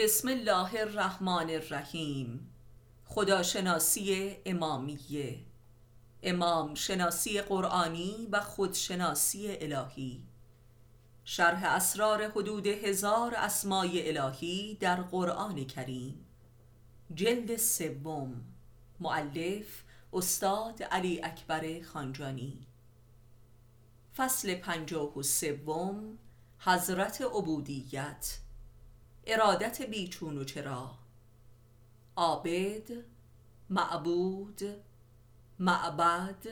بسم الله الرحمن الرحیم. خداشناسی امامیه. امام شناسی قرآنی و خودشناسی الهی. شرح اسرار حدود هزار اسمای الهی در قرآن کریم. جلد سوم. معلف استاد علی اکبر خانجانی. فصل پنجاه و سوم. حضرت عبودیت. ارادت بیچون و چرا؟ عابد معبود معبد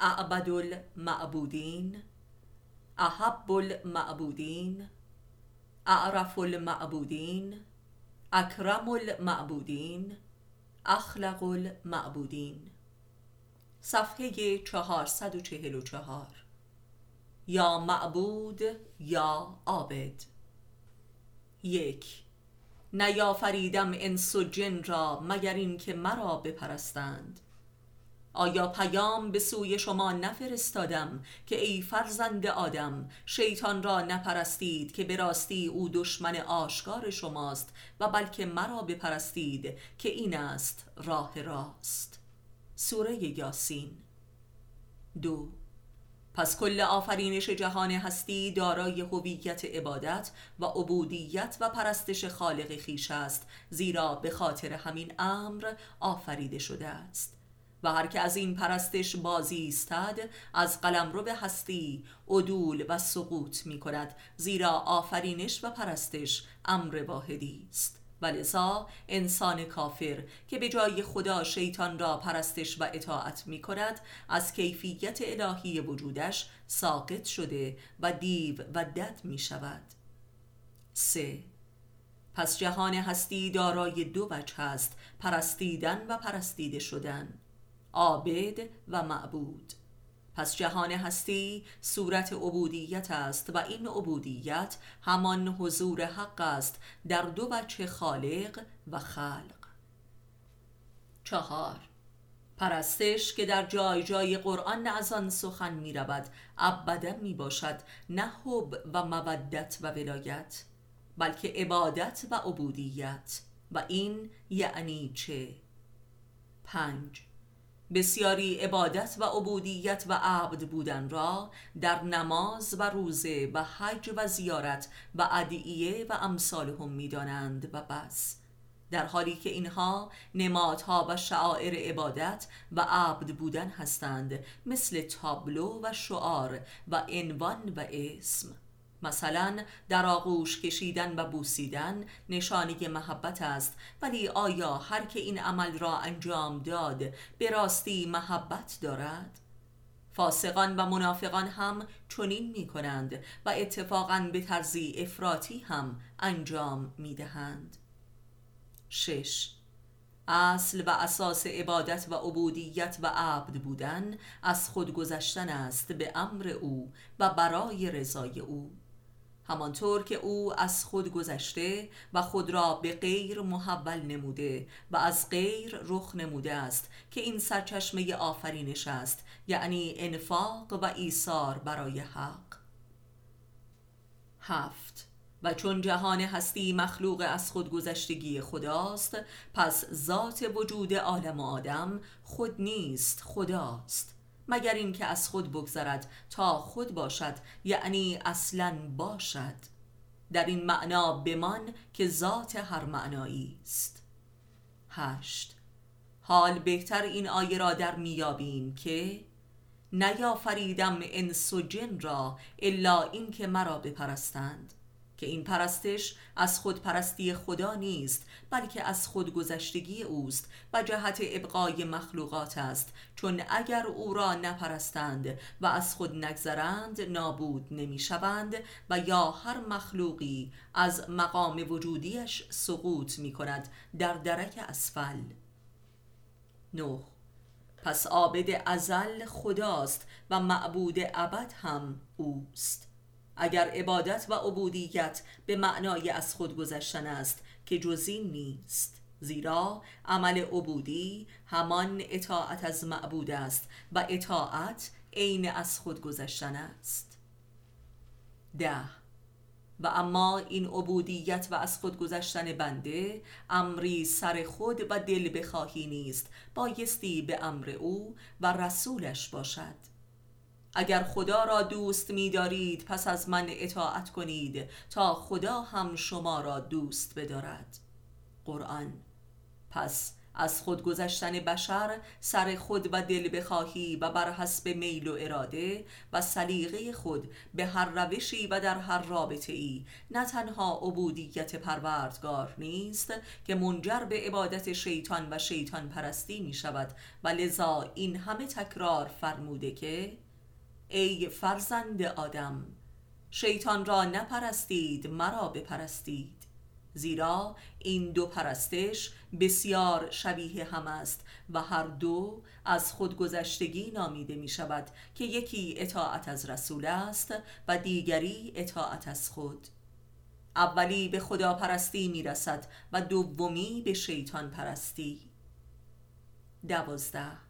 اعبد المعبودین احب المعبودین اعرف المعبودین اکرم المعبودین اخلق المعبودین صفحه 444 یا معبود یا عابد. یک. نیافریدم انس و جن را مگر اینکه مرا بپرستند. آیا پیام به سوی شما نفرستادم که ای فرزند آدم شیطان را نپرستید که به راستی او دشمن آشکار شماست و بلکه مرا بپرستید که این است راه راست. سوره یاسین. دو. پس کل آفرینش جهان هستی دارای هویت عبادت و عبودیت و پرستش خالق خیش است زیرا به خاطر همین امر آفریده شده است. و هر که از این پرستش بازی استد از قلمرو به هستی عدول و سقوط می کند زیرا آفرینش و پرستش امر واحدی است. ولذا انسان کافر که به جای خدا شیطان را پرستش و اطاعت می کند از کیفیت الهی وجودش ساقط شده و دیو و دد می شود 3. پس جهان هستی دارای دو وجه است پرستیدن و پرستیده شدن عابد و معبود پس جهان هستی صورت عبودیت است و این عبودیت همان حضور حق است در دو بچه خالق و خلق. چهار. پرستش که در جای جای قرآن از آن سخن می رود ابدا می باشد نه حب و مودت و ولایت بلکه عبادت و عبودیت. و این یعنی چه؟ پنج. بسیاری عبادت و عبودیت و عبد بودن را در نماز و روزه و حج و زیارت و ادعیه و امثالهم می‌دانند و بس. در حالی که اینها نمادها و شعائر عبادت و عبد بودن هستند مثل تابلو و شعار و عنوان و اسم. مثلا در آغوش کشیدن و بوسیدن نشانی محبت است ولی آیا هر که این عمل را انجام داد به راستی محبت دارد؟ فاسقان و منافقان هم چنین می کنند و اتفاقا به طرزی افراطی هم انجام می دهند. 6. اصل و اساس عبادت و عبودیت و عبد بودن از خود گذشتن است به امر او و برای رضای او همانطور که او از خود گذشته و خود را به غیر محول نموده و از غیر رخ نموده است که این سرچشمه آفرینش است یعنی انفاق و ایثار برای حق. هفت. و چون جهان هستی مخلوق از خود گذشتگی خداست پس ذات وجود عالم آدم خود نیست خداست. مگر اینکه از خود بگذرد تا خود باشد یعنی اصلا باشد. در این معنا بمان که ذات هر معنایی است. هشت. حال بهتر این آیه را در میابیم که نیافریدم انس و جن را الا اینکه مرا بپرستند. که این پرستش از خودپرستی خدا نیست بلکه از خودگذشتگی اوست و جهت ابقای مخلوقات است. چون اگر او را نپرستند و از خود نگذرند نابود نمی‌شوند و یا هر مخلوقی از مقام وجودیش سقوط می کند در درک اسفل. نه. پس عابد ازل خداست و معبود ابد هم اوست. اگر عبادت و عبودیت به معنای از خود گذشتن است که جزی نیست. زیرا عمل عبودی همان اطاعت از معبود است و اطاعت عین از خود گذشتن است. ده. و اما این عبودیت و از خود گذشتن بنده امری سر خود و دل بخواهی نیست بایستی به امر او و رسولش باشد. اگر خدا را دوست می دارید پس از من اطاعت کنید تا خدا هم شما را دوست بدارد. قرآن پس از خود گذشتن بشر سر خود و دل بخواهی و بر حسب میل و اراده و سلیقه خود به هر روشی و در هر رابطه ای نه تنها عبودیت پروردگار نیست که منجر به عبادت شیطان و شیطان پرستی می شود و لذا این همه تکرار فرموده که ای فرزند آدم شیطان را نپرستید مرا بپرستید. زیرا این دو پرستش بسیار شبیه هم است و هر دو از خودگذشتگی نامیده می شود که یکی اطاعت از رسول است و دیگری اطاعت از خود. اولی به خدا پرستی می رسد و دومی به شیطان پرستی دوازده.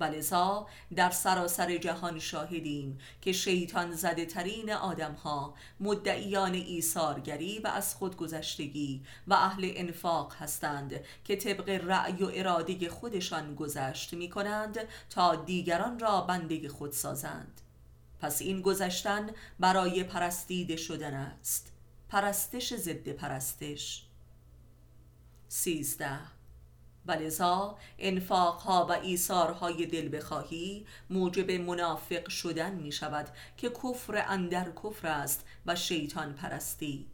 ولذا در سراسر جهان شاهدیم که شیطان زده ترین آدم ها مدعیان ایثارگری و از خودگذشتگی و اهل انفاق هستند که طبق رأی و اراده خودشان گذشت می کنند تا دیگران را بنده خود سازند. پس این گذشتن برای پرستیده شدن است. پرستش ضد پرستش. سیزده و لذا انفاقها و ایثارهای دل بخواهی موجب منافق شدن می شود که کفر اندر کفر است و شیطان پرستی.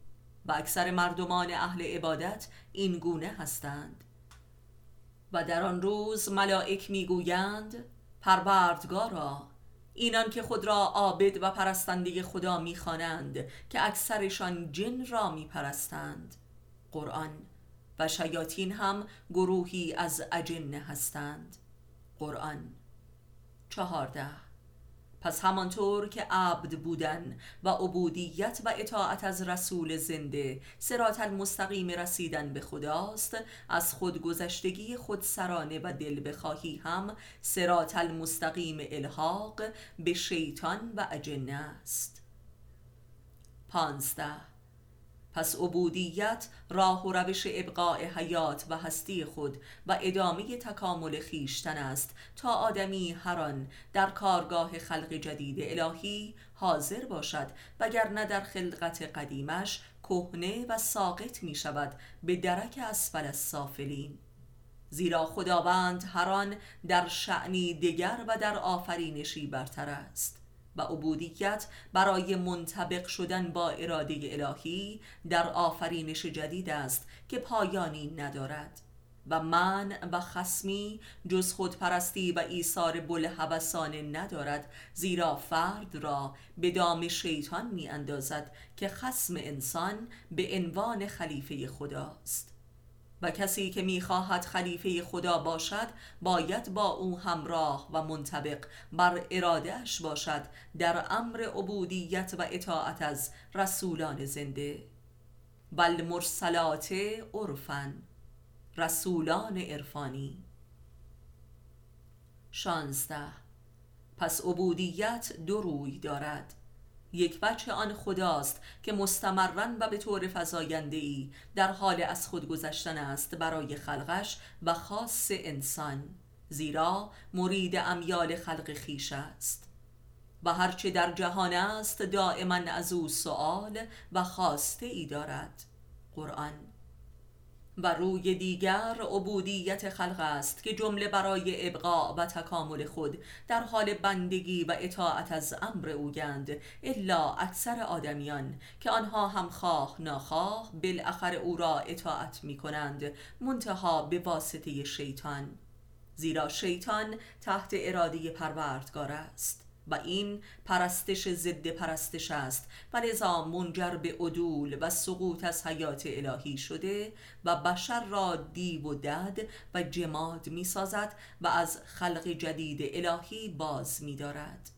و اکثر مردمان اهل عبادت این گونه هستند. و در آن روز ملائک می‌گویند پروردگارا اینان که خود را عابد و پرستنده خدا می‌خوانند که اکثرشان جن را میپرستند. قرآن و شیاطین هم گروهی از اجنه هستند. قرآن چهارده. پس همانطور که عبد بودن و عبودیت و اطاعت از رسول زنده سرات المستقیم رسیدن به خداست از خودگذشتگی خودسرانه و دل بخواهی هم سرات المستقیم الحاق به شیطان و اجنه است. پانزده. پس عبودیت راه و روش ابقاء حیات و هستی خود و ادامه تکامل خیشتن است تا آدمی هران در کارگاه خلق جدید الهی حاضر باشد وگرنه در خلقت قدیمش کهنه و ساقط می شود به درک اسفل السافلین. زیرا خداوند هران در شعنی دیگر و در آفرینشی برتر است. و عبودیت برای منطبق شدن با اراده الهی در آفرینش جدید است که پایانی ندارد. و من و خسمی جز خودپرستی و ایثار بلحبسانه ندارد زیرا فرد را به دام شیطان می اندازد که خسم انسان به عنوان خلیفه خداست. و کسی که می‌خواهد خلیفه خدا باشد باید با او همراه و منطبق بر ارادهش باشد در امر عبودیت و اطاعت از رسولان زنده. بل مرسلات عرفن رسولان عرفانی. شانزده. پس عبودیت دو روی دارد. یک بچه آن خداست که مستمرن و به طور فضاینده ای در حال از خود گذشتن است برای خلقش و خاص انسان زیرا مرید امیال خلق خیش است. و هرچه در جهان است دائما از او سؤال و خواسته ای دارد. قرآن و روی دیگر عبودیت خلق است که جمله برای ابقاء و تکامل خود در حال بندگی و اطاعت از امر اوگند الا اکثر آدمیان که آنها هم خواه ناخواه بالاخره او را اطاعت می کنند منتها به واسطه شیطان زیرا شیطان تحت اراده پروردگار است. و این پرستش ضد پرستش است. و لذا منجر به عدول و سقوط از حیات الهی شده و بشر را دیو و دد و جماد می سازد و از خلق جدید الهی باز می دارد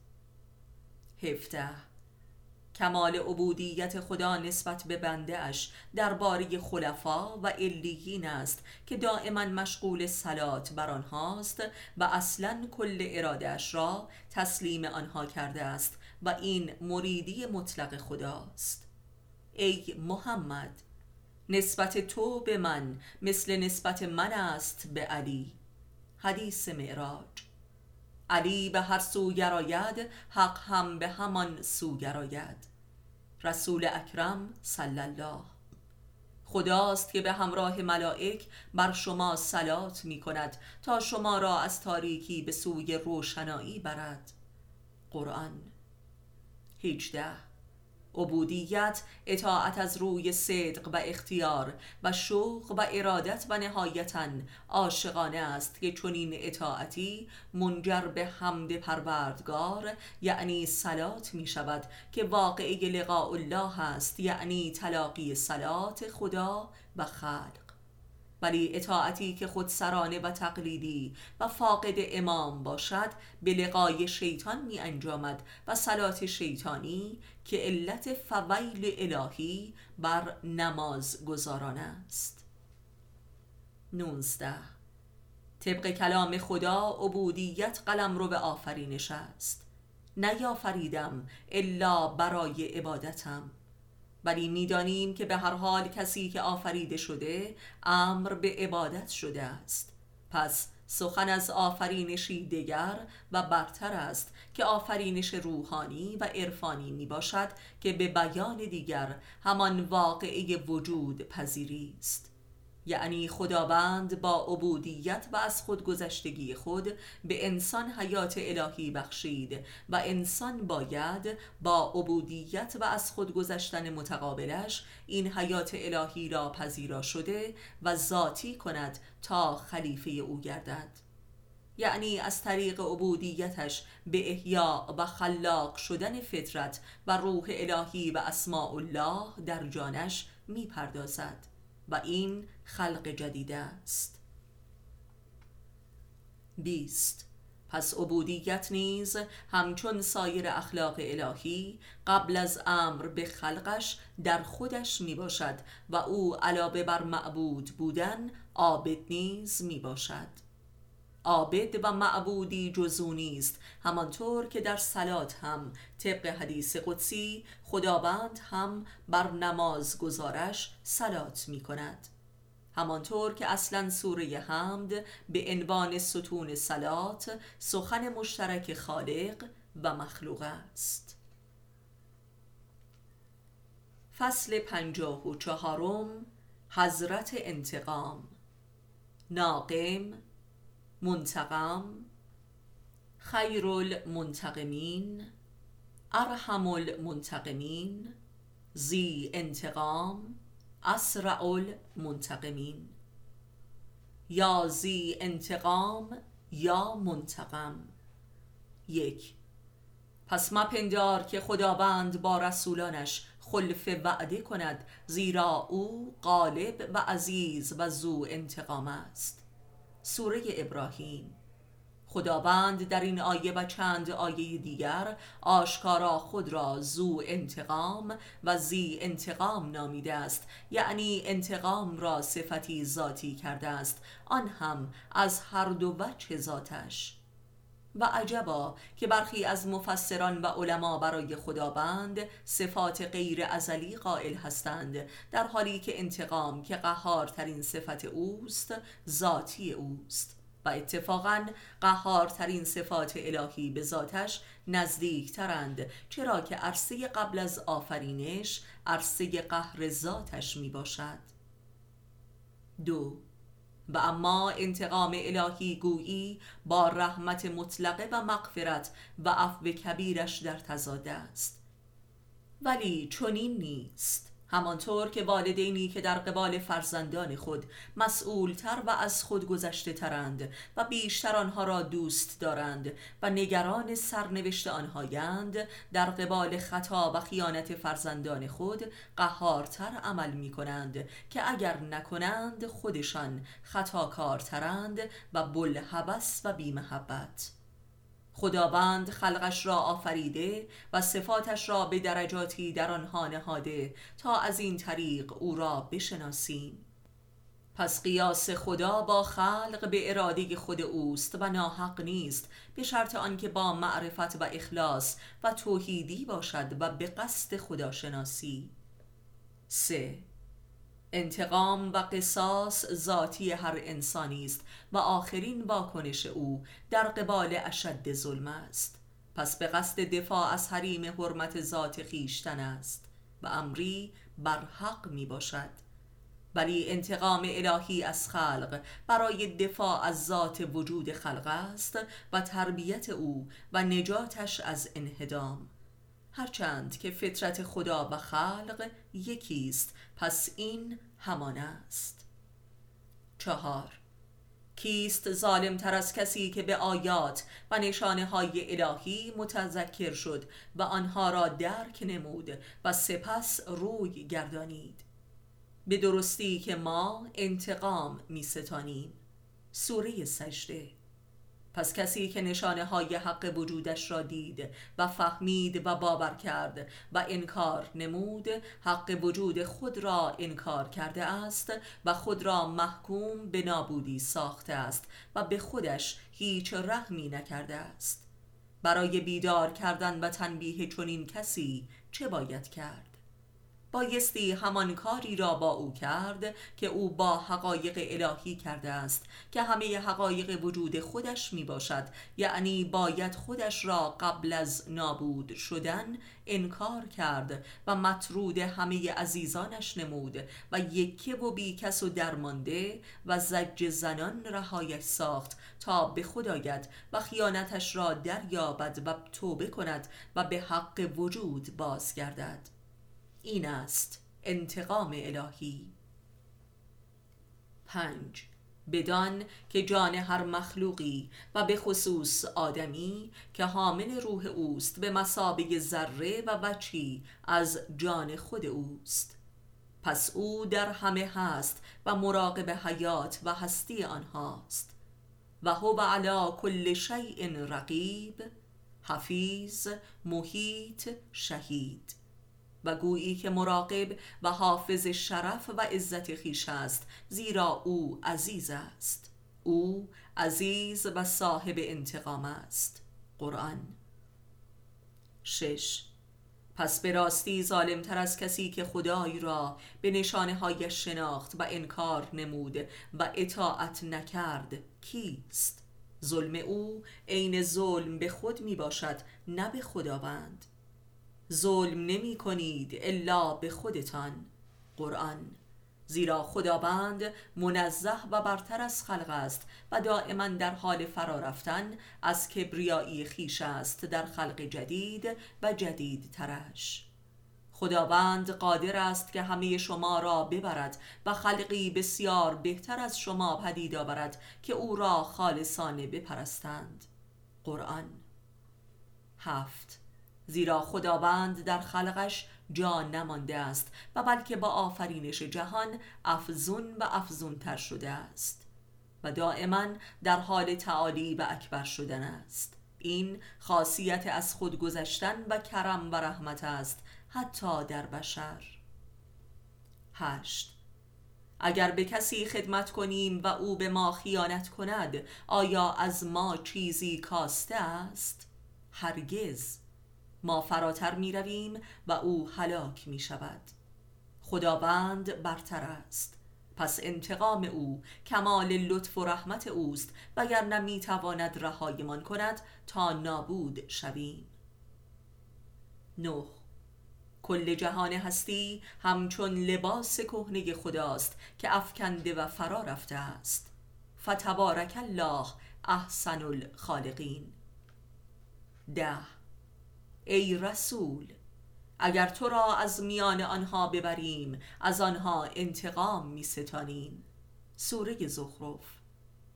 هفته کمال عبودیت خدا نسبت به بنده اش درباره خلفا و علیین است که دائما مشغول سلات بر آنهاست و اصلا کل ارادهش را تسلیم آنها کرده است و این مریدی مطلق خداست. ای محمد نسبت تو به من مثل نسبت من است به علی. حدیث معراج علی به هر سو گراید حق هم به همان سو گراید. رسول اکرم صلی الله. خداست که به همراه ملائک بر شما سلات می کند تا شما را از تاریکی به سوی روشنایی برد. قرآن. 18 عبودیت اطاعت از روی صدق و اختیار و شوق و ارادت و نهایتا عاشقانه است که چنین اطاعتی منجر به حمد پروردگار یعنی سلات می شود که واقعی لقاء الله است یعنی تلاقی سلات خدا و خلق. ولی اطاعتی که خودسرانه و تقلیدی و فاقد امام باشد به لقای شیطان می انجامد و سلات شیطانی که علت فویل الهی بر نماز گذاران است. 19 طبق کلام خدا عبودیت قلم رو به آفرینش است. نیافریدم الا برای عبادتم. ولی می‌دانیم که به هر حال کسی که آفریده شده امر به عبادت شده است. پس سخن از آفرینشی دیگر و برتر است که آفرینش روحانی و عرفانی می باشد که به بیان دیگر همان واقعه وجود پذیری است. یعنی خداوند با عبودیت و از خودگذشتگی خود به انسان حیات الهی بخشید و انسان باید با عبودیت و از خودگذشتن متقابلش این حیات الهی را پذیرا شده و ذاتی کند تا خلیفه او گردد. یعنی از طریق عبودیتش به احیا و خلاق شدن فطرت و روح الهی و اسماء الله در جانش می پردازد و این خلق جدید است. بیست پس عبودیت نیز همچون سایر اخلاق الهی قبل از امر به خلقش در خودش می باشد و او علاوه بر معبود بودن عابد نیز می باشد عابد و معبودی جزو نیست همانطور که در سلات هم طبق حدیث قدسی خداوند هم بر نماز گزارش سلات می کند همانطور که اصلا سوره حمد به عنوان ستون سلات سخن مشترک خالق و مخلوق است. فصل پنجاه و چهارم حضرت انتقام. ناقم منتقم. خیر المنتقمین ارحم المنتقمین زی انتقام. اسرع المنتقمین. یا زی انتقام یا منتقم. یک پس مپندار که خداوند با رسولانش خلف وعده کند زیرا او غالب و عزیز و زو انتقام است. سوره ابراهیم. خداوند در این آیه و چند آیه دیگر آشکارا خود را زو انتقام و زی انتقام نامیده است. یعنی انتقام را صفتی ذاتی کرده است. آن هم از هر دو وجه ذاتش. و عجبا که برخی از مفسران و علما برای خداوند صفات غیر ازلی قائل هستند در حالی که انتقام که قهارترین صفت اوست ذاتی اوست. و اتفاقا قهارترین صفات الهی به ذاتش نزدیکترند چرا که عرصه قبل از آفرینش عرصه قهر ذاتش می باشد دو و اما انتقام الهی گویی با رحمت مطلقه و مغفرت و عفو کبیرش در تزاده است. ولی چنین نیست. همانطور که والدینی که در قبال فرزندان خود مسئولتر و از خود گذشته ترند و بیشتر آنها را دوست دارند و نگران سرنوشت آنهایند در قبال خطا و خیانت فرزندان خود قهارتر عمل می کنند که اگر نکنند خودشان خطاکارترند و بلحبس و بیمحبت. خداوند خلقش را آفریده و صفاتش را به درجاتی در آنها نهاده تا از این طریق او را بشناسیم. پس قیاس خدا با خلق به اراده خود اوست و ناحق نیست به شرط آنکه با معرفت و اخلاص و توحیدی باشد و به قصد خداشناسی سه انتقام و قصاص ذاتی هر انسانی است و آخرین واکنش او در قبال اشد ظلم است. پس به قصد دفاع از حریم حرمت ذات خیشتن است و امری بر حق می باشد. ولی انتقام الهی از خلق برای دفاع از ذات وجود خلق است و تربیت او و نجاتش از انهدام. هرچند که فطرت خدا و خلق یکیست پس این همان است. چهار. کیست ظالم تر از کسی که به آیات و نشانه های الهی متذکر شد و آنها را درک نمود و سپس روی گردانید؟ به درستی که ما انتقام می ستانیم سوره سجده. پس کسی که نشانه های حق وجودش را دید و فهمید و باور کرد و انکار نمود حق وجود خود را انکار کرده است و خود را محکوم به نابودی ساخته است و به خودش هیچ رحمی نکرده است. برای بیدار کردن و تنبیه چنین کسی چه باید کرد؟ بایستی همان کاری را با او کرد که او با حقایق الهی کرده است که همه حقایق وجود خودش می باشد یعنی باید خودش را قبل از نابود شدن انکار کرد و مطرود همه عزیزانش نمود و یکه و بیکس و درمانده و زج زنان رهایش ساخت تا به خود آید و خیانتش را دریابد و توبه کند و به حق وجود بازگردد. این است انتقام الهی. پنج. بدان که جان هر مخلوقی و به خصوص آدمی که حامل روح اوست به مسابه ذره و بچی از جان خود اوست. پس او در همه هست و مراقب حیات و هستی آنهاست. و هو علی کل شیء رقیب حفیظ محیط شهید. و گویی که مراقب و حافظ شرف و عزت خیش است زیرا او عزیز است. او عزیز و صاحب انتقام است. قرآن. شش. پس به راستی ظالمتر از کسی که خدای را به نشانه های شناخت و انکار نمود و اطاعت نکرد کیست؟ ظلم او عین ظلم به خود می باشد نه به خداوند. ظلم نمی کنید الا به خودتان. قرآن زیرا خداوند منزه و برتر از خلق است و دائما در حال فرا رفتن از کبریایی خیش است در خلق جدید و جدید ترش خداوند قادر است که همه شما را ببرد و خلقی بسیار بهتر از شما پدید آورد که او را خالصانه بپرستند. قرآن هفت. زیرا خداوند در خلقش جان نمانده است و بلکه با آفرینش جهان افزون و افزون تر شده است و دائما در حال تعالی و اکبر شدن است. این خاصیت از خود گذشتن و کرم و رحمت است حتی در بشر. هشت. اگر به کسی خدمت کنیم و او به ما خیانت کند آیا از ما چیزی کاسته است؟ هرگز. ما فراتر می رویم و او هلاک می شود خداوند برتر است. پس انتقام او کمال لطف و رحمت اوست وگرنه می تواند رهایمان کند تا نابود شویم. نه. کل جهان هستی همچون لباس کهنه خداست که افکنده و فرا رفته است. فتبارک الله احسن الخالقین. ده. ای رسول اگر تو را از میان آنها ببریم از آنها انتقام می ستانیم سوره زخرف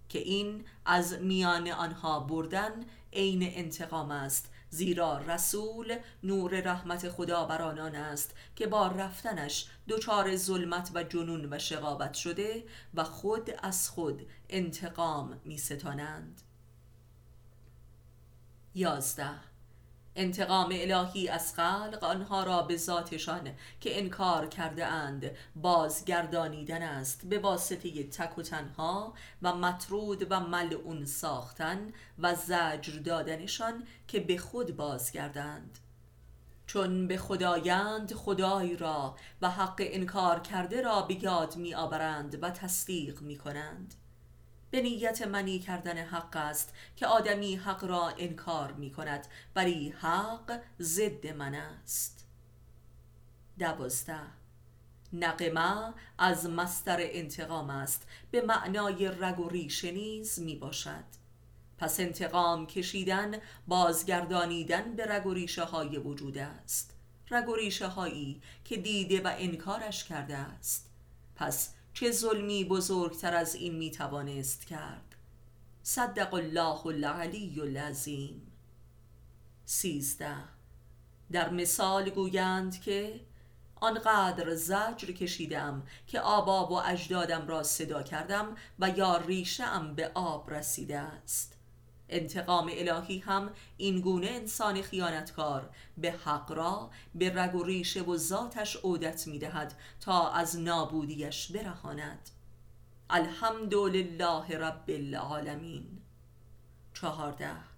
که این از میان آنها بردن عین انتقام است زیرا رسول نور رحمت خدا بر آنان است که با رفتنش دچار ظلمت و جنون و شقابت شده و خود از خود انتقام می ستانند یازده انتقام الهی از خلق آنها را به ذاتشان که انکار کرده اند بازگردانیدن است به واسطه تک و تنها و مطرود و ملعون ساختن و زجر دادنشان که به خود بازگردند. چون به خدایند خدای را و حق انکار کرده را به یاد می آورند و تصدیق می کنند به نیت منی کردن حق است که آدمی حق را انکار می کند ولی حق ضد من است. دوازده. نقمه از مستر انتقام است به معنای رگ و ریشه نیز می باشد. پس انتقام کشیدن بازگردانیدن به رگ و ریشه های وجود است. رگ و ریشه هایی که دیده و انکارش کرده است. پس چه ظلمی بزرگتر از این می توانست کرد؟ صدق الله العلی العظیم. سیزده. در مثال گویند که آنقدر زجر کشیدم که آباب و اجدادم را صدا کردم و یا ریشه ام به آب رسیده است. انتقام الهی هم این گونه انسان خیانتکار به حق را به رگ و ریشه و ذاتش عودت می دهد تا از نابودیش برهاند. الحمد لله رب العالمین. چهارده.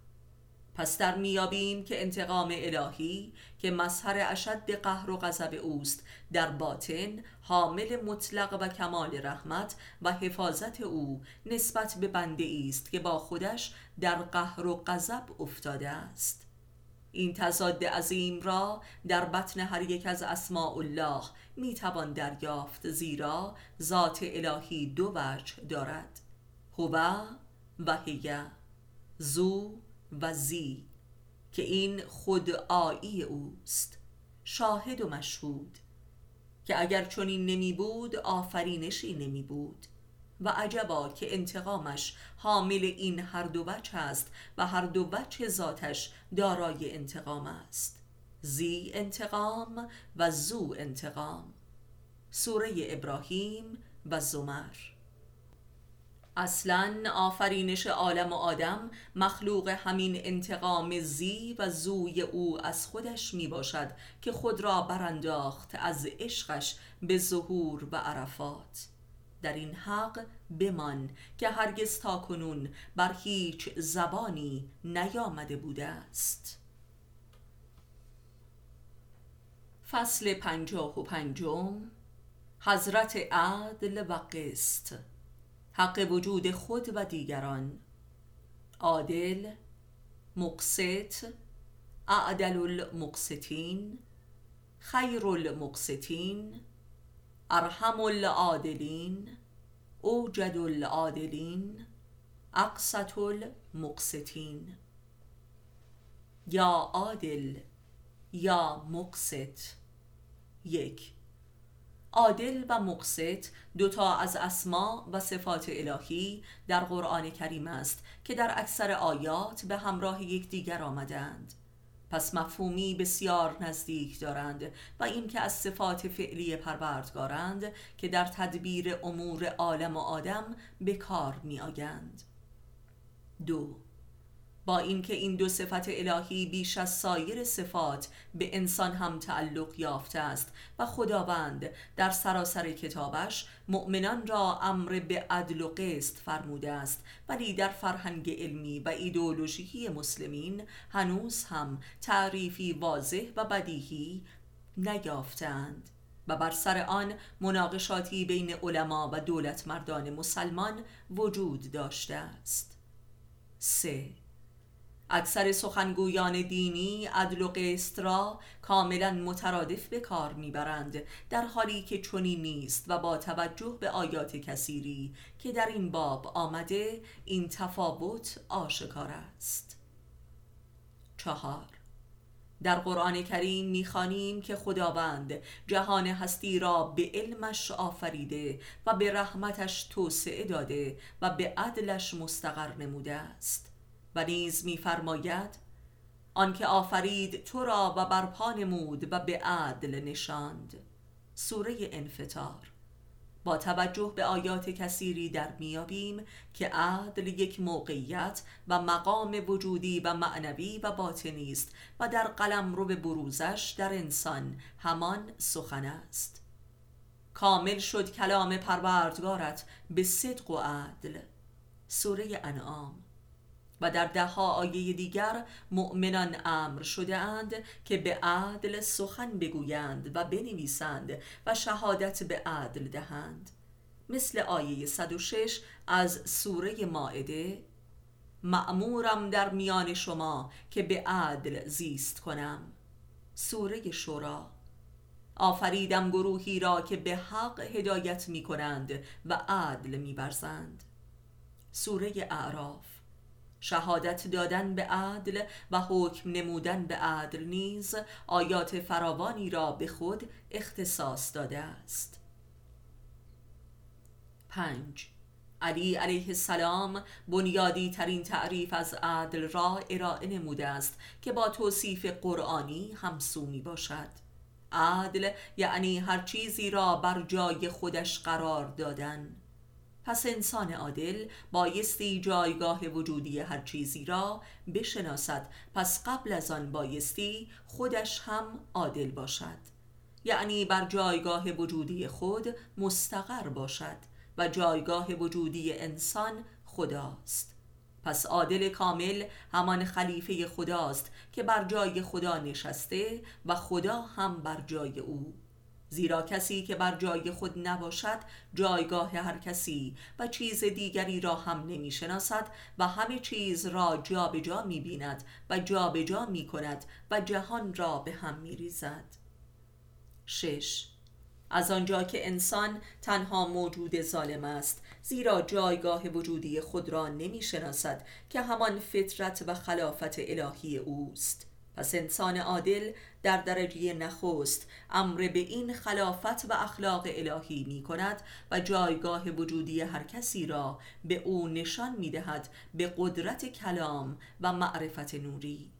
پس در میابیم که انتقام الهی که مظهر اشد قهر و غضب اوست در باطن حامل مطلق و کمال رحمت و حفاظت او نسبت به بنده است که با خودش در قهر و غضب افتاده است. این تضاد عظیم را در بطن هر یک از اسماء الله می‌توان دریافت زیرا ذات الهی دو وجه دارد هو و هیه زو و زی که این خودآیی اوست شاهد و مشهود که اگر چنین نمی بود آفرینشی نمی بود. و عجبا که انتقامش حامل این هر دو وجه است و هر دو وجه ذاتش دارای انتقام است. زی انتقام و زو انتقام. سوره ابراهیم و زمر اصلا آفرینش عالم و آدم مخلوق همین انتقام زی و زوی او از خودش می باشد که خود را برانداخت از عشقش به ظهور و عرفات. در این حق بمان که هرگز تا کنون بر هیچ زبانی نیامده بوده است. فصل پنجاه و پنجم حضرت عدل و قسط. حق وجود خود و دیگران. عادل مقسط اعدل المقسطین خیر المقسطین ارحم العادلین اوجد العادلین اقسط المقسطین. یا عادل یا مقسط. یک عادل و مقسط دوتا از اسما و صفات الهی در قرآن کریم است که در اکثر آیات به همراه یکدیگر آمدند پس مفهومی بسیار نزدیک دارند و این که از صفات فعلی پروردگارند که در تدبیر امور عالم و آدم به کار می آگند. دو با اینکه این دو صفت الهی بیش از سایر صفات به انسان هم تعلق یافته است و خداوند در سراسر کتابش مؤمنان را امر به عدل و قسط فرموده است ولی در فرهنگ علمی و ایدئولوژی مسلمین هنوز هم تعریفی واضح و بدیهی نیافتند و بر سر آن مناقشاتی بین علما و دولت مردان مسلمان وجود داشته است 3. اکثر سخنگویان دینی عدل و قسط را کاملا مترادف به کار می‌برند در حالی که چنین نیست و با توجه به آیات کثیری که در این باب آمده این تفاوت آشکار است. چهار. در قرآن کریم می‌خوانیم که خداوند جهان هستی را به علمش آفریده و به رحمتش توسعه داده و به عدلش مستقر نموده است. و نیز میفرماید آنکه آفرید تو را و برپا نمود و به عدل نشاند. سوره انفطار. با توجه به آیات کثیری در میابیم که عدل یک موقعیت و مقام وجودی و معنوی و باطنی است و در قلم رو به بروزش در انسان همان سخن است. کامل شد کلام پروردگارت به صدق و عدل. سوره انعام. و در ده آیه دیگر مؤمنان امر شده اند که به عدل سخن بگویند و بنویسند و شهادت به عدل دهند. مثل آیه 106 از سوره ماعده مأمورم در میان شما که به عدل زیست کنم. سوره شورا آفریدم گروهی را که به حق هدایت می کنند و عدل می برزند سوره اعراف شهادت دادن به عدل و حکم نمودن به عدل نیز آیات فراوانی را به خود اختصاص داده است. پنج. علی علیه السلام بنیادی ترین تعریف از عدل را ارائه نموده است که با توصیف قرآنی همسو می باشد. عدل یعنی هر چیزی را بر جای خودش قرار دادن. پس انسان عادل بایستی جایگاه وجودی هر چیزی را بشناسد. پس قبل از آن بایستی خودش هم عادل باشد. یعنی بر جایگاه وجودی خود مستقر باشد و جایگاه وجودی انسان خداست. پس عادل کامل همان خلیفه خداست که بر جای خدا نشسته و خدا هم بر جای او زیرا کسی که بر جای خود نباشد جایگاه هر کسی و چیز دیگری را هم نمی شناسد و همه چیز را جابجا جا می بیند و جابجا جا می کند و جهان را به هم می ریزد شش. از آنجا که انسان تنها موجود ظالم است زیرا جایگاه وجودی خود را نمی شناسد که همان فطرت و خلافت الهی اوست. پس انسان عادل در درجه نخست امر به این خلافت و اخلاق الهی می کند و جایگاه وجودی هر کسی را به او نشان می دهد به قدرت کلام و معرفت نوری.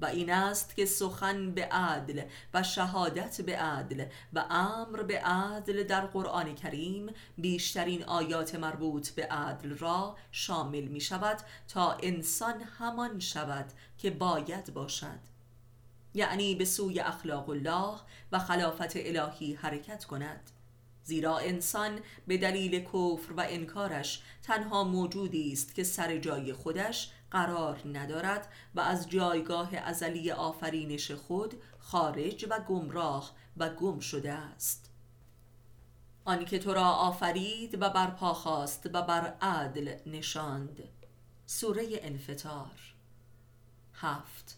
و این است که سخن به عدل و شهادت به عدل و امر به عدل در قرآن کریم بیشترین آیات مربوط به عدل را شامل می شود تا انسان همان شود که باید باشد. یعنی به سوی اخلاق الله و خلافت الهی حرکت کند. زیرا انسان به دلیل کفر و انکارش تنها موجودی است که سر جای خودش قرار ندارد و از جایگاه ازلی آفرینش خود خارج و گمراه و گم شده است. آنکه تو را آفرید و برپا خواست و بر عدل نشاند. سوره انفطار. هفت.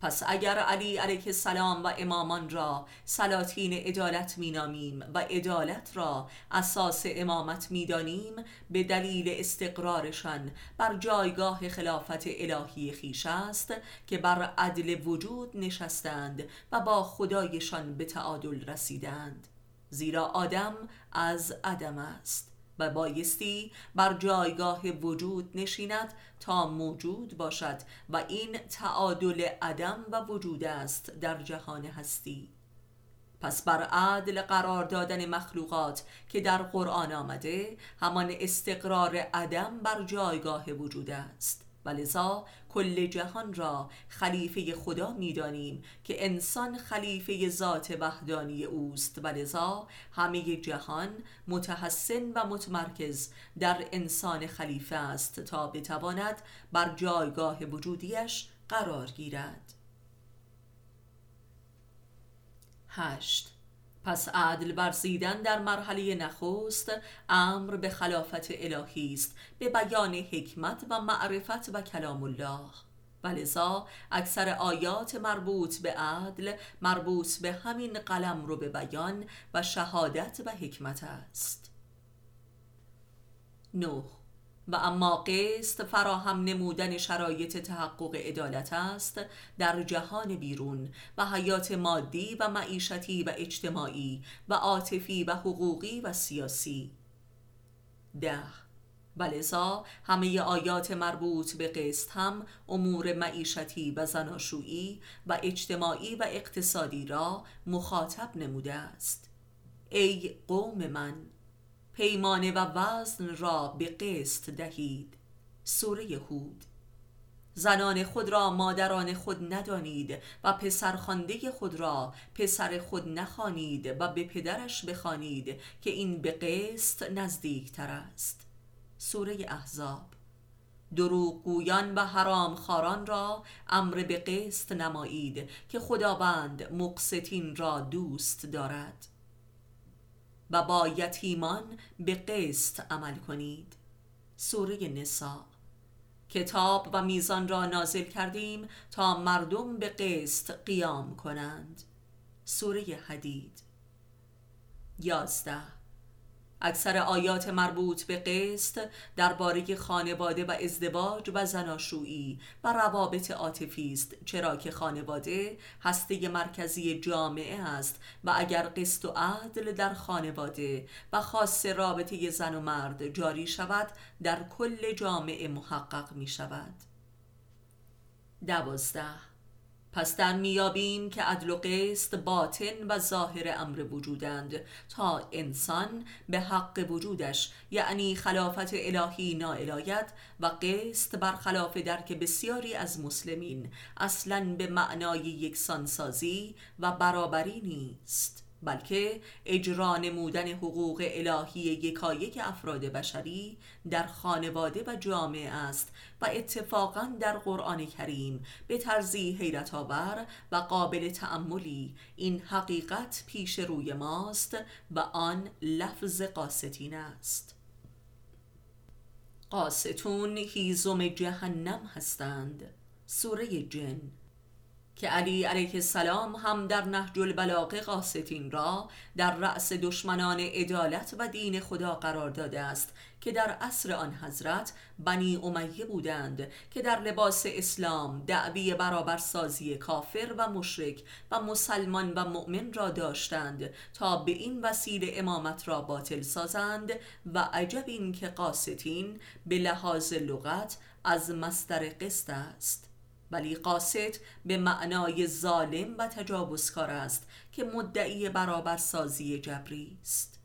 پس اگر علی علیه السلام و امامان را سلاطین عدالت مینامیم و عدالت را اساس امامت می‌دانیم به دلیل استقرارشان بر جایگاه خلافت الهی خیش است که بر عدل وجود نشستند و با خدایشان به تعادل رسیدند. زیرا آدم از عدم است. و بایستی بر جایگاه وجود نشیند تا موجود باشد و این تعادل عدم و وجود است در جهان هستی. پس بر عدل قرار دادن مخلوقات که در قرآن آمده همان استقرار عدم بر جایگاه وجود است. و لذا کل جهان را خلیفه خدا می‌دانیم که انسان خلیفه ذات وحدانی اوست. و لذا همه جهان متحسن و متمرکز در انسان خلیفه است تا بتواند بر جایگاه وجودیش قرار گیرد. هشت پس عدل ورزیدن در مرحله نخست امر به خلافت الهی است به بیان حکمت و معرفت و کلام الله. ولذا اکثر آیات مربوط به عدل مربوط به همین قلم رو به بیان و شهادت و حکمت است. نه و اما قسط فراهم نمودن شرایط تحقق عدالت است در جهان بیرون و حیات مادی و معیشتی و اجتماعی و عاطفی و حقوقی و سیاسی. ده. ولذا همه آیات مربوط به قسط هم امور معیشتی و زناشویی و اجتماعی و اقتصادی را مخاطب نموده است. ای قوم من پیمانه و وزن را به قسط دهید. سوره هود. زنان خود را مادران خود ندانید و پسرخوانده خود را پسر خود نخوانید و به پدرش بخوانید که این به قسط نزدیک تر است. سوره احزاب. دروغگویان و حرام خاران را امر به قسط نمایید که خداوند مقسطین را دوست دارد. و با یتیمان به قسط عمل کنید. سوره نسا کتاب و میزان را نازل کردیم تا مردم به قسط قیام کنند. سوره حدید. یازده. اکثر آیات مربوط به قسط درباره خانواده و ازدواج و زناشویی و روابط عاطفی است چرا که خانواده هسته مرکزی جامعه است و اگر قسط و عدل در خانواده و خاص رابطه زن و مرد جاری شود در کل جامعه محقق می شود دوازده پس در میابیم که عدل و قسط باطن و ظاهر امر وجودند تا انسان به حق وجودش یعنی خلافت الهی نائل و قسط برخلاف درک بسیاری از مسلمین اصلا به معنای یکسانسازی و برابری نیست. بلکه اجرا نمودن حقوق الهی یکایک افراد بشری در خانواده و جامعه است و اتفاقا در قرآن کریم به طرزی حیرت آور و قابل تأملی. این حقیقت پیش روی ماست و آن لفظ قاستین است. قاستون هیزم جهنم هستند. سوره جن. که علی علیه السلام هم در نهج البلاغه قاستین را در رأس دشمنان عدالت و دین خدا قرار داده است که در عصر آن حضرت بنی امیه بودند که در لباس اسلام دعوی برابرسازی کافر و مشرک و مسلمان و مؤمن را داشتند تا به این وسیله امامت را باطل سازند و عجب این که قاستین به لحاظ لغت از مستر قسط است. ولی قاسط به معنای ظالم و تجاوزکار است که مدعی برابرسازی جبری است.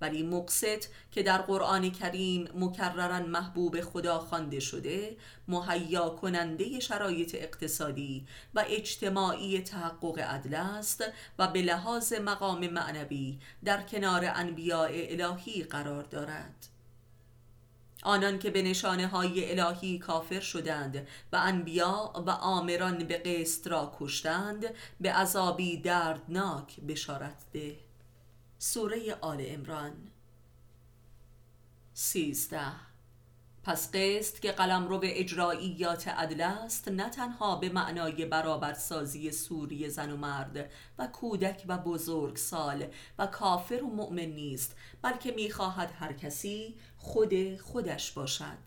ولی مقصد که در قرآن کریم مکررا محبوب خدا خوانده شده مهیا کننده شرایط اقتصادی و اجتماعی تحقق عدل است و به لحاظ مقام معنوی در کنار انبیاء الهی قرار دارد. آنان که به نشانه های الهی کافر شدند و انبیا و آمران به قسط را کشتند به عذابی دردناک بشارت ده. سوره آل امران سیزده. پس قسط که قلم رو به اجراییات عدل است نه تنها به معنای برابرسازی سوری زن و مرد و کودک و بزرگ سال و کافر و مؤمن نیست بلکه می‌خواهد هر کسی خود خودش باشد.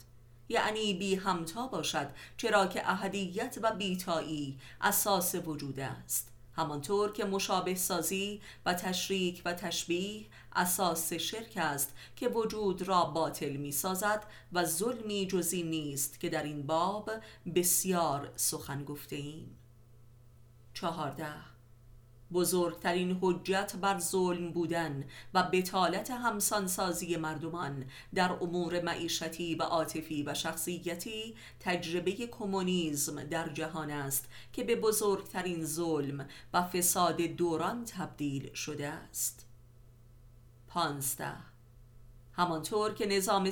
یعنی بی همتا باشد چرا که اهدیت و بیتایی اساس وجود است. همانطور که مشابه سازی و تشریک و تشبیه اساس شرک است که وجود را باطل می سازد و ظلمی جزی نیست که در این باب بسیار سخن گفته ایم چهارده. بزرگترین حجت بر ظلم بودن و بتالت همسانسازی مردمان در امور معیشتی و عاطفی و شخصیتی تجربه کمونیسم در جهان است که به بزرگترین ظلم و فساد دوران تبدیل شده است. پانزده. همانطور که نظام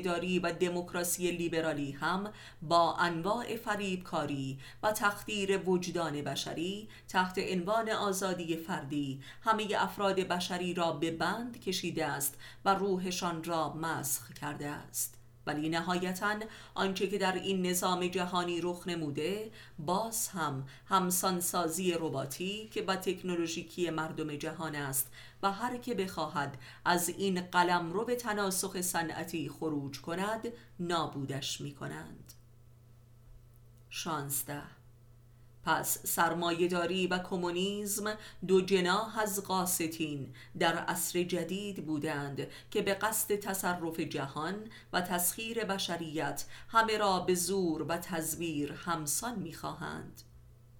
داری و دموکراسی لیبرالی هم با انواع فریبکاری و تخدیر وجدان بشری تحت عنوان آزادی فردی همه افراد بشری را به بند کشیده است و روحشان را مسخ کرده است. ولی نهایتا آنچه که در این نظام جهانی رخ نموده باز هم همسانسازی رباتی که با تکنولوژیکی مردم جهان است و هر که بخواهد از این قلم رو به تناسخ صنعتی خروج کند نابودش می کنند شانزده پس سرمایهداری و کمونیسم دو جناح از قاستین در عصر جدید بودند که به قصد تصرف جهان و تسخیر بشریت همه را به زور و تزویر همسان می‌خواهند.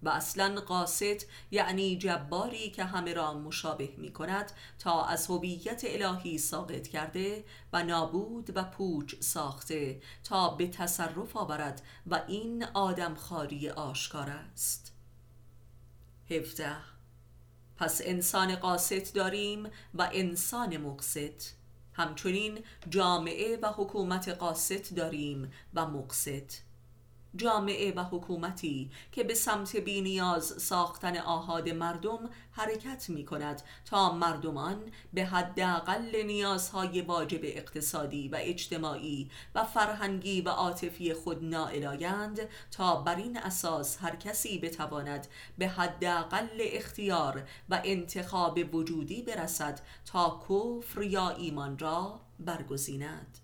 و اصلا قاست یعنی جباری که همه را مشابه می کند تا از هویت الهی ساقط کرده و نابود و پوچ ساخته تا به تصرف آورد و این آدم خاری آشکار است. هفته پس انسان قاست داریم و انسان مقصد. همچنین جامعه و حکومت قاست داریم و مقسط جامعه و حکومتی که به سمت بینیاز ساختن آهاد مردم حرکت می کند تا مردمان به حداقل نیازهای واجب اقتصادی و اجتماعی و فرهنگی و عاطفی خود نائلایند تا بر این اساس هر کسی بتواند به حداقل اختیار و انتخاب وجودی برسد تا کفر یا ایمان را برگزیند.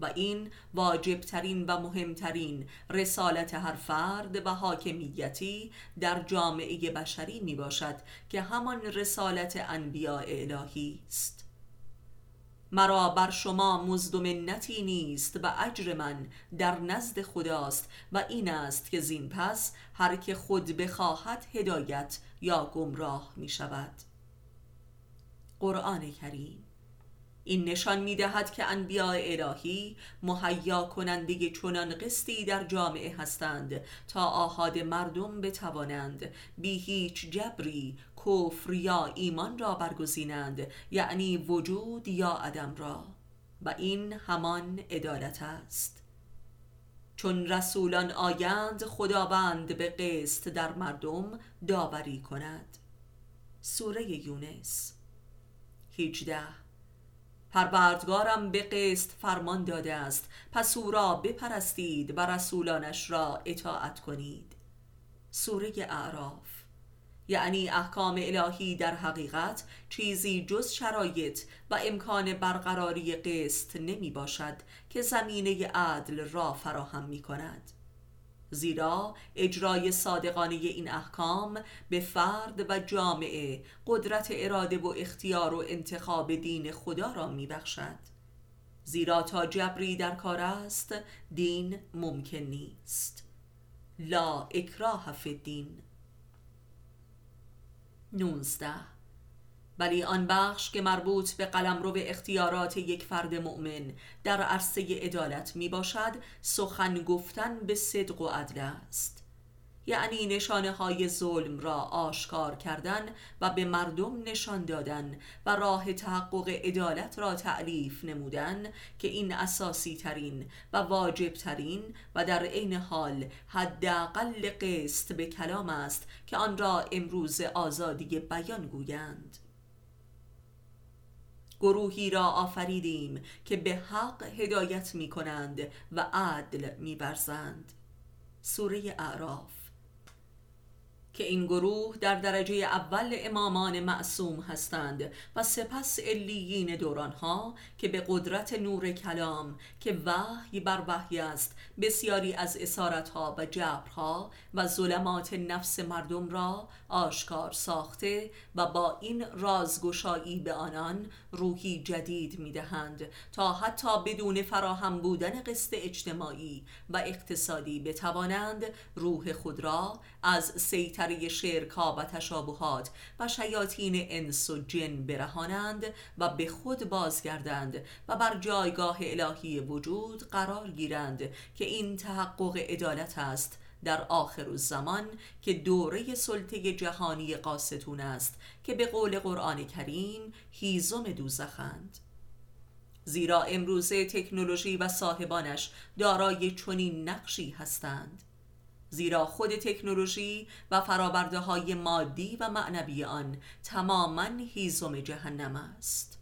و این واجبترین و مهمترین رسالت هر فرد و حاکمیتی در جامعه بشری می باشد که همان رسالت انبیاء الهی است. مرا بر شما مزد منتی نیست و اجر من در نزد خداست و این است که زین پس هر که خود بخواهد هدایت یا گمراه می شود. قرآن کریم این نشان می دهد که انبیاء الهی مهیا کننده چنان قسطی در جامعه هستند تا آهاد مردم بتوانند بی هیچ جبری کفر یا ایمان را برگزینند یعنی وجود یا عدم را. و این همان عدالت است. چون رسولان آیند خداوند به قسط در مردم داوری کند. سوره یونس 18 پروردگارم به قسط فرمان داده است. پس او را بپرستید و رسولانش را اطاعت کنید. سوره اعراف. یعنی احکام الهی در حقیقت چیزی جز شرایط و امکان برقراری قسط نمی باشد که زمینه عدل را فراهم می کند. زیرا اجرای صادقانه این احکام به فرد و جامعه قدرت اراده و اختیار و انتخاب دین خدا را میبخشد. زیرا تا جبری در کار است دین ممکن نیست. لا اکراه فی الدین. 19 ولی آن بخش که مربوط به قلمرو اختیارات یک فرد مؤمن در عرصه عدالت می باشد سخن گفتن به صدق و عدل است. یعنی نشانه های ظلم را آشکار کردن و به مردم نشان دادن و راه تحقق عدالت را تعلیف نمودن که این اساسی ترین و واجب ترین و در عین حال حداقل قسط به کلام است که آن را امروز آزادی بیان گویند. گروهی را آفریدیم که به حق هدایت می کنند و عدل می برزند سوره اعراف که این گروه در درجه اول امامان معصوم هستند و سپس علیین دورانها که به قدرت نور کلام که وحی بر وحی است بسیاری از اسارتها و جبرها و ظلمات نفس مردم را آشکار ساخته و با این رازگشایی به آنان روحی جدید می‌دهند تا حتی بدون فراهم بودن قسط اجتماعی و اقتصادی بتوانند روح خود را از سیطره شرکا و تشابهات و شیاطین انس و جن برهانند و به خود بازگردند و بر جایگاه الهی وجود قرار گیرند که این تحقق عدالت است در آخر الزمان که دوره سلطه جهانی قاستون است که به قول قرآن کریم هیزم دوزخند. زیرا امروزه تکنولوژی و صاحبانش دارای چنین نقشی هستند. زیرا خود تکنولوژی و فرابرده های مادی و معنوی آن تماما هیزم جهنم است.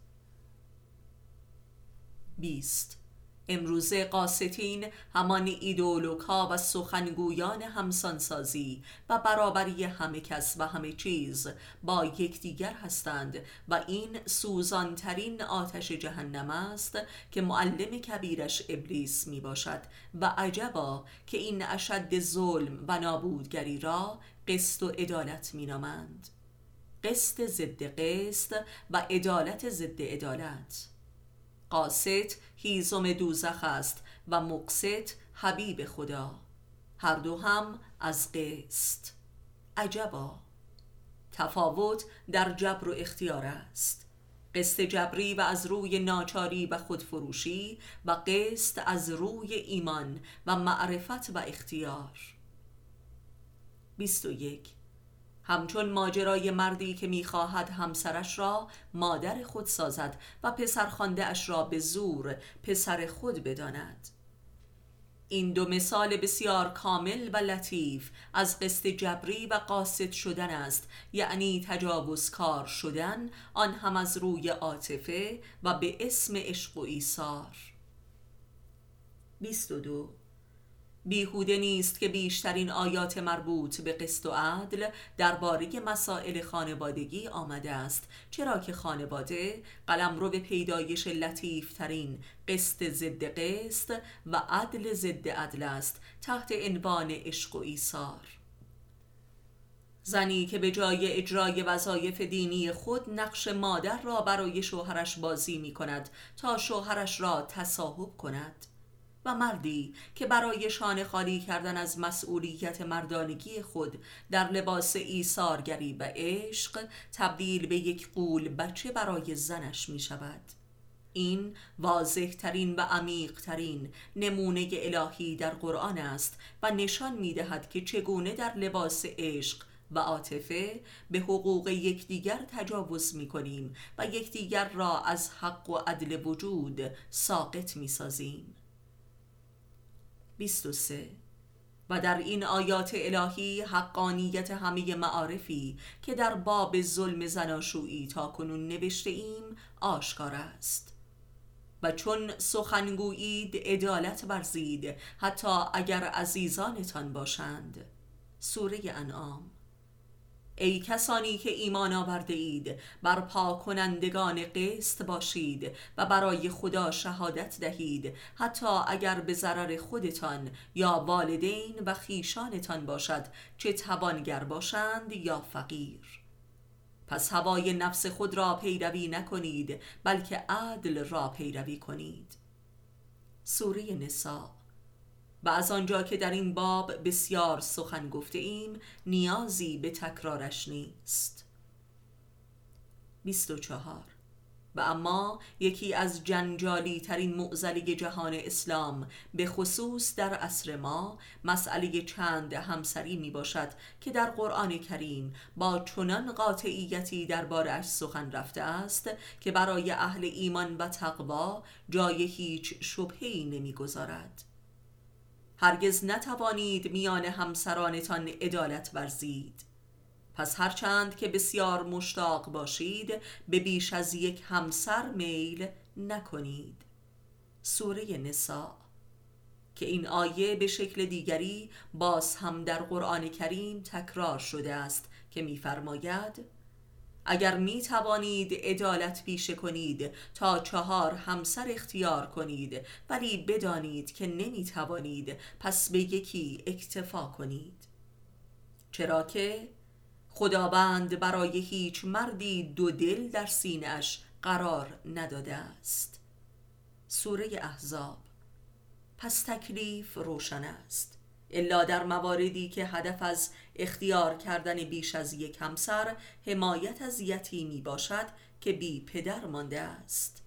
20 امروزه قاستین همان ایدولوکا و سخنگویان همسانسازی و برابری همه کس و همه چیز با یکدیگر هستند و این سوزانترین آتش جهنم است که معلم کبیرش ابلیس می باشد و عجبا که این اشد ظلم و نابودگری را قسط و عدالت می نامند قسط ضد قسط و عدالت ضد عدالت. قاست هیزم دوزخ است و مقسط حبیب خدا. هر دو هم از قسط. عجبا. تفاوت در جبر و اختیار است. قسط جبری و از روی ناچاری و خودفروشی و قسط از روی ایمان و معرفت و اختیار. 21 همچون ماجرای مردی که می‌خواهد همسرش را مادر خود سازد و پسر اش را به زور پسر خود بداند. این دو مثال بسیار کامل و لطیف از قصد جبری و قاصد شدن است یعنی تجاوزکار شدن آن هم از روی عاطفه و به اسم عشق و ایثار. 22 بیهوده نیست که بیشترین آیات مربوط به قسط و عدل درباره مسائل خانوادگی آمده است. چرا که خانواده قلم رو به پیدایش لطیف ترین قسط ضد قسط و عدل ضد عدل است تحت عنوان عشق و ایثار. زنی که به جای اجرای وظایف دینی خود نقش مادر را برای شوهرش بازی می کند تا شوهرش را تصاحب کند. و مردی که برای شانه خالی کردن از مسئولیت مردانگی خود در لباس ایثارگری و عشق تبدیل به یک قول بچه برای زنش می شود این واضح ترین و عمیق ترین نمونه الهی در قرآن است و نشان می دهد که چگونه در لباس عشق و عاطفه به حقوق یکدیگر تجاوز می کنیم و یکدیگر را از حق و عدل وجود ساقط می سازیم 23 و در این آیات الهی حقانیت همه معارفی که در باب ظلم زناشویی تا کنون نوشته ایم آشکار است. و چون سخنگویید عدالت ورزید حتی اگر عزیزانتان باشند. سوره انعام ای کسانی که ایمان آورده اید بر کنندگان قسط باشید و برای خدا شهادت دهید. حتی اگر به ضرر خودتان یا والدین و خیشانتان باشد چه توانگر باشند یا فقیر. پس هوای نفس خود را پیروی نکنید بلکه عدل را پیروی کنید. سوره نساء و از آنجا که در این باب بسیار سخن گفته ایم نیازی به تکرارش نیست 24 و اما یکی از جنجالی ترین معزلی جهان اسلام به خصوص در عصر ما مسئله چند همسری می باشد که در قرآن کریم با چنان قاطعیتی اش سخن رفته است که برای اهل ایمان و تقوا جای هیچ شبهی نمی‌گذارد. هرگز نتوانید میان همسرانتان عدالت ورزید. پس هرچند که بسیار مشتاق باشید به بیش از یک همسر میل نکنید. سوره نسا که این آیه به شکل دیگری باز هم در قرآن کریم تکرار شده است که می‌فرماید اگر می توانید عدالت پیشه کنید تا چهار همسر اختیار کنید ولی بدانید که نمی توانید پس به یکی اکتفا کنید. چرا که خداوند برای هیچ مردی دو دل در سینش قرار نداده است. سوره احزاب. پس تکلیف روشن است. الا در مواردی که هدف از اختیار کردن بیش از یک همسر حمایت از یتیمی باشد که بی پدر مانده است.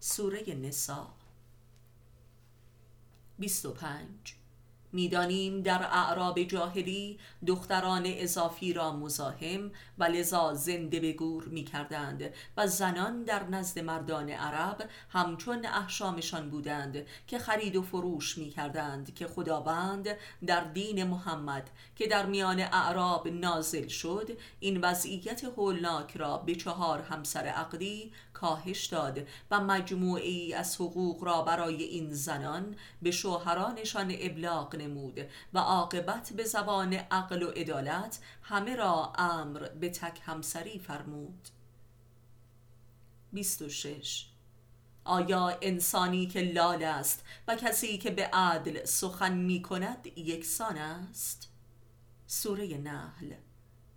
سوره نسا 25 می‌دانیم در اعراب جاهلی دختران اضافی را مزاحم و لذا زنده به گور می کردند و زنان در نزد مردان عرب همچون احشامشان بودند که خرید و فروش می کردند که خداوند در دین محمد که در میان اعراب نازل شد این وضعیت هولناک را به چهار همسر عقدی کاهش داد و مجموعی از حقوق را برای این زنان به شوهرانشان ابلاغ نمود و عاقبت به زبان عقل و عدالت همه را امر به تک همسری فرمود. 26 آیا انسانی که لال است و کسی که به عدل سخن می کند یکسان است؟ سوره نحل.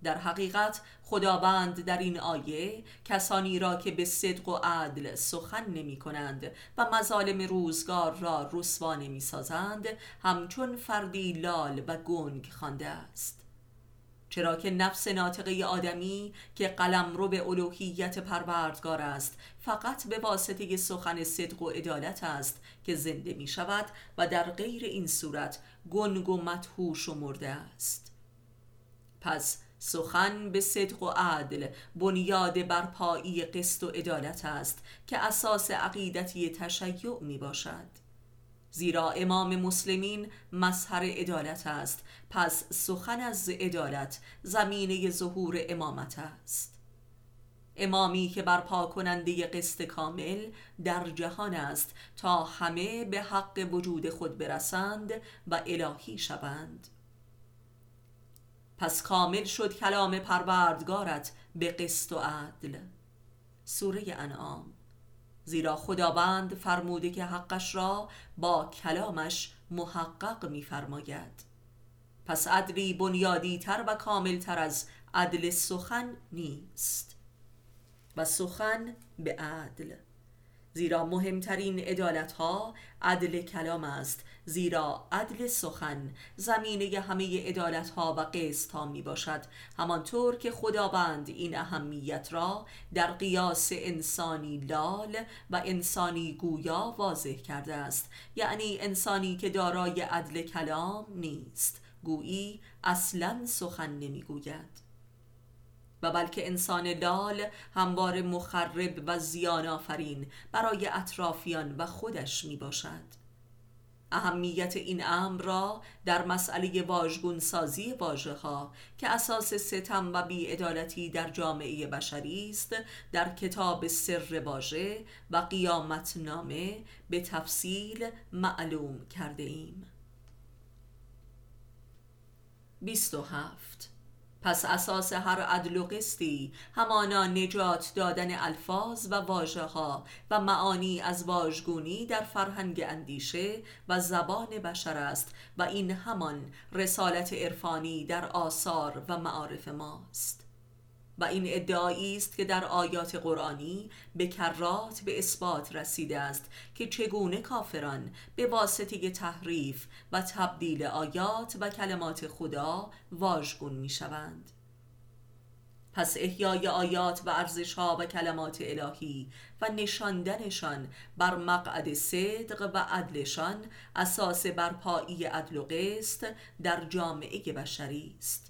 در حقیقت خداوند در این آیه کسانی را که به صدق و عدل سخن نمی کنند و مظالم روزگار را رسوا نمی سازند همچون فردی لال و گنگ خوانده است. چرا که نفس ناطقه آدمی که قلم رو به الوهیت پروردگار است فقط به واسطه سخن صدق و عدالت است که زنده می شود و در غیر این صورت گنگ و مدهوش و مرده است. پس سخن به صدق و عدل بنیاد برپایی قسط و عدالت است که اساس عقیدتی تشیع می باشد زیرا امام مسلمین مظهر عدالت است پس سخن از عدالت زمینه ظهور امامت است. امامی که برپا کننده قسط کامل در جهان است تا همه به حق وجود خود برسند و الهی شوند. پس کامل شد کلام پروردگارت به قسط و عدل. سوره انعام. زیرا خداوند فرموده که حقش را با کلامش محقق می‌فرماید. پس عدلی بنیادی تر و کامل تر از عدل سخن نیست. و سخن به عدل. زیرا مهمترین عدالت ها عدل کلام است زیرا عدل سخن زمینه همه عدالت ها و قسط ها می باشد همانطور که خداوند این اهمیت را در قیاس انسانی لال و انسانی گویا واضح کرده است. یعنی انسانی که دارای عدل کلام نیست. گویی اصلا سخن نمی‌گوید. و بلکه انسان لال هموار مخرب و زیان آفرین برای اطرافیان و خودش می باشد اهمیت این امر را در مسئله واژگون سازی واژه ها که اساس ستم و بیعدالتی در جامعه بشری است در کتاب سر واژه و قیامت نامه به تفصیل معلوم کرده ایم 27 پس اساس هر عدل و قسطی همانا نجات دادن الفاظ و واژه ها و معانی از واژگونی در فرهنگ اندیشه و زبان بشر است و این همان رسالت عرفانی در آثار و معارف ماست. و این ادعایی است که در آیات قرآنی به کرات به اثبات رسیده است که چگونه کافران به واسطه تحریف و تبدیل آیات و کلمات خدا واژگون می شوند. پس احیای آیات و ارزشها و کلمات الهی و نشاندنشان بر مقعد صدق و عدلشان اساس برپایی عدل و قسط در جامعه بشری است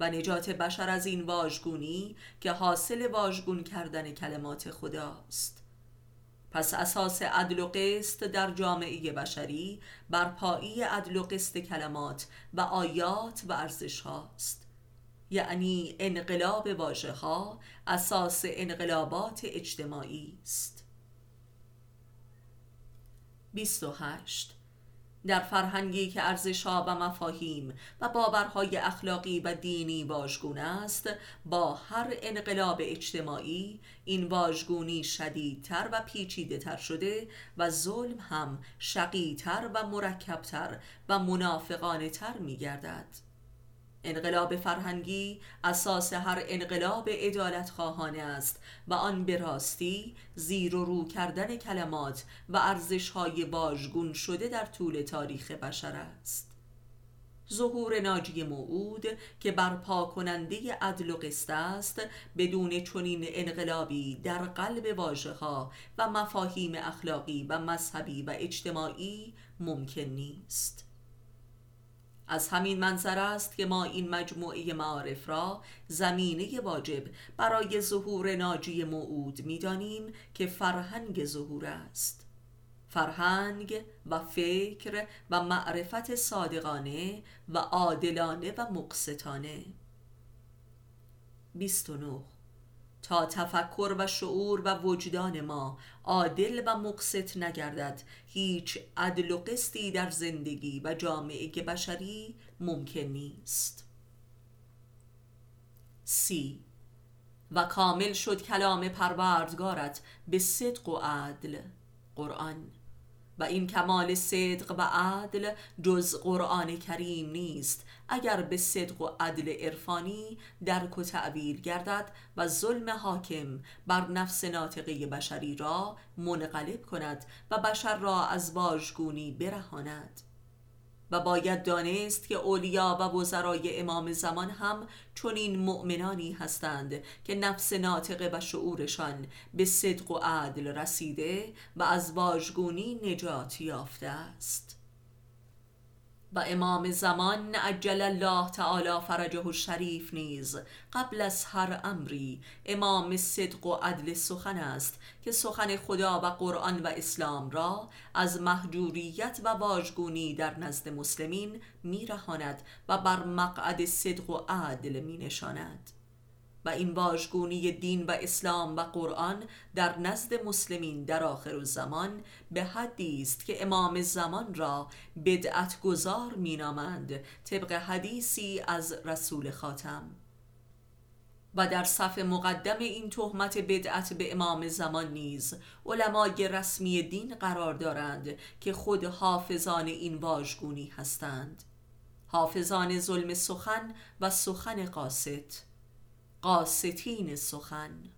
و نجات بشر از این واژگونی که حاصل واژگون کردن کلمات خداست. پس اساس عدل و قسط در جامعه بشری برپایی عدل و قسط کلمات و آیات و ارزش هاست یعنی انقلاب واژه ها اساس انقلابات اجتماعی است. 28 در فرهنگی که ارزشها و مفاهیم و باورهای اخلاقی و دینی واژگون است با هر انقلاب اجتماعی این واژگونی شدیدتر و پیچیده تر شده و ظلم هم شقیتر و مرکبتر و منافقانه تر می گردد انقلاب فرهنگی اساس هر انقلاب ادالت خواهانه است و آن به راستی زیر و رو کردن کلمات و ارزش های واژگون شده در طول تاریخ بشر است. ظهور ناجی موعود که برپا کننده عدل و قسط است بدون چنین انقلابی در قلب واژه ها و مفاهیم اخلاقی و مذهبی و اجتماعی ممکن نیست. از همین منظر است که ما این مجموعه معارف را زمینه واجب برای ظهور ناجی موعود می‌دانیم که فرهنگ ظهور است. فرهنگ و فکر و معرفت صادقانه و عادلانه و مقسطانه 29 تا تفکر و شعور و وجدان ما عادل و مقسط نگردد. هیچ عدل و قسطی در زندگی و جامعه بشری ممکن نیست. سی. و کامل شد کلام پروردگارت به صدق و عدل. قرآن و این کمال صدق و عدل جز قرآن کریم نیست. اگر به صدق و عدل عرفانی درک و تعبیر گردد و ظلم حاکم بر نفس ناطقه بشری را منقلب کند و بشر را از واژگونی برهاند. و باید دانست که اولیا و وزرای امام زمان هم چنین مؤمنانی هستند که نفس ناطقه و شعورشان به صدق و عدل رسیده و از واژگونی نجات یافته است. و امام زمان عجل الله تعالی فرجه الشریف نیز قبل از هر امری امام صدق و عدل سخن است که سخن خدا و قرآن و اسلام را از محجوریت و واژگونی در نزد مسلمین میرهاند و بر مقعد صدق و عدل می نشاند و این واژگونی دین و اسلام و قرآن در نزد مسلمین در آخر زمان به حدی است که امام زمان را بدعت گذار مینامند. طبق حدیثی از رسول خاتم. و در صف مقدم این تهمت بدعت به امام زمان نیز علمای رسمی دین قرار دارند که خود حافظان این واژگونی هستند. حافظان ظلم سخن و سخن قاست قاستین سخن.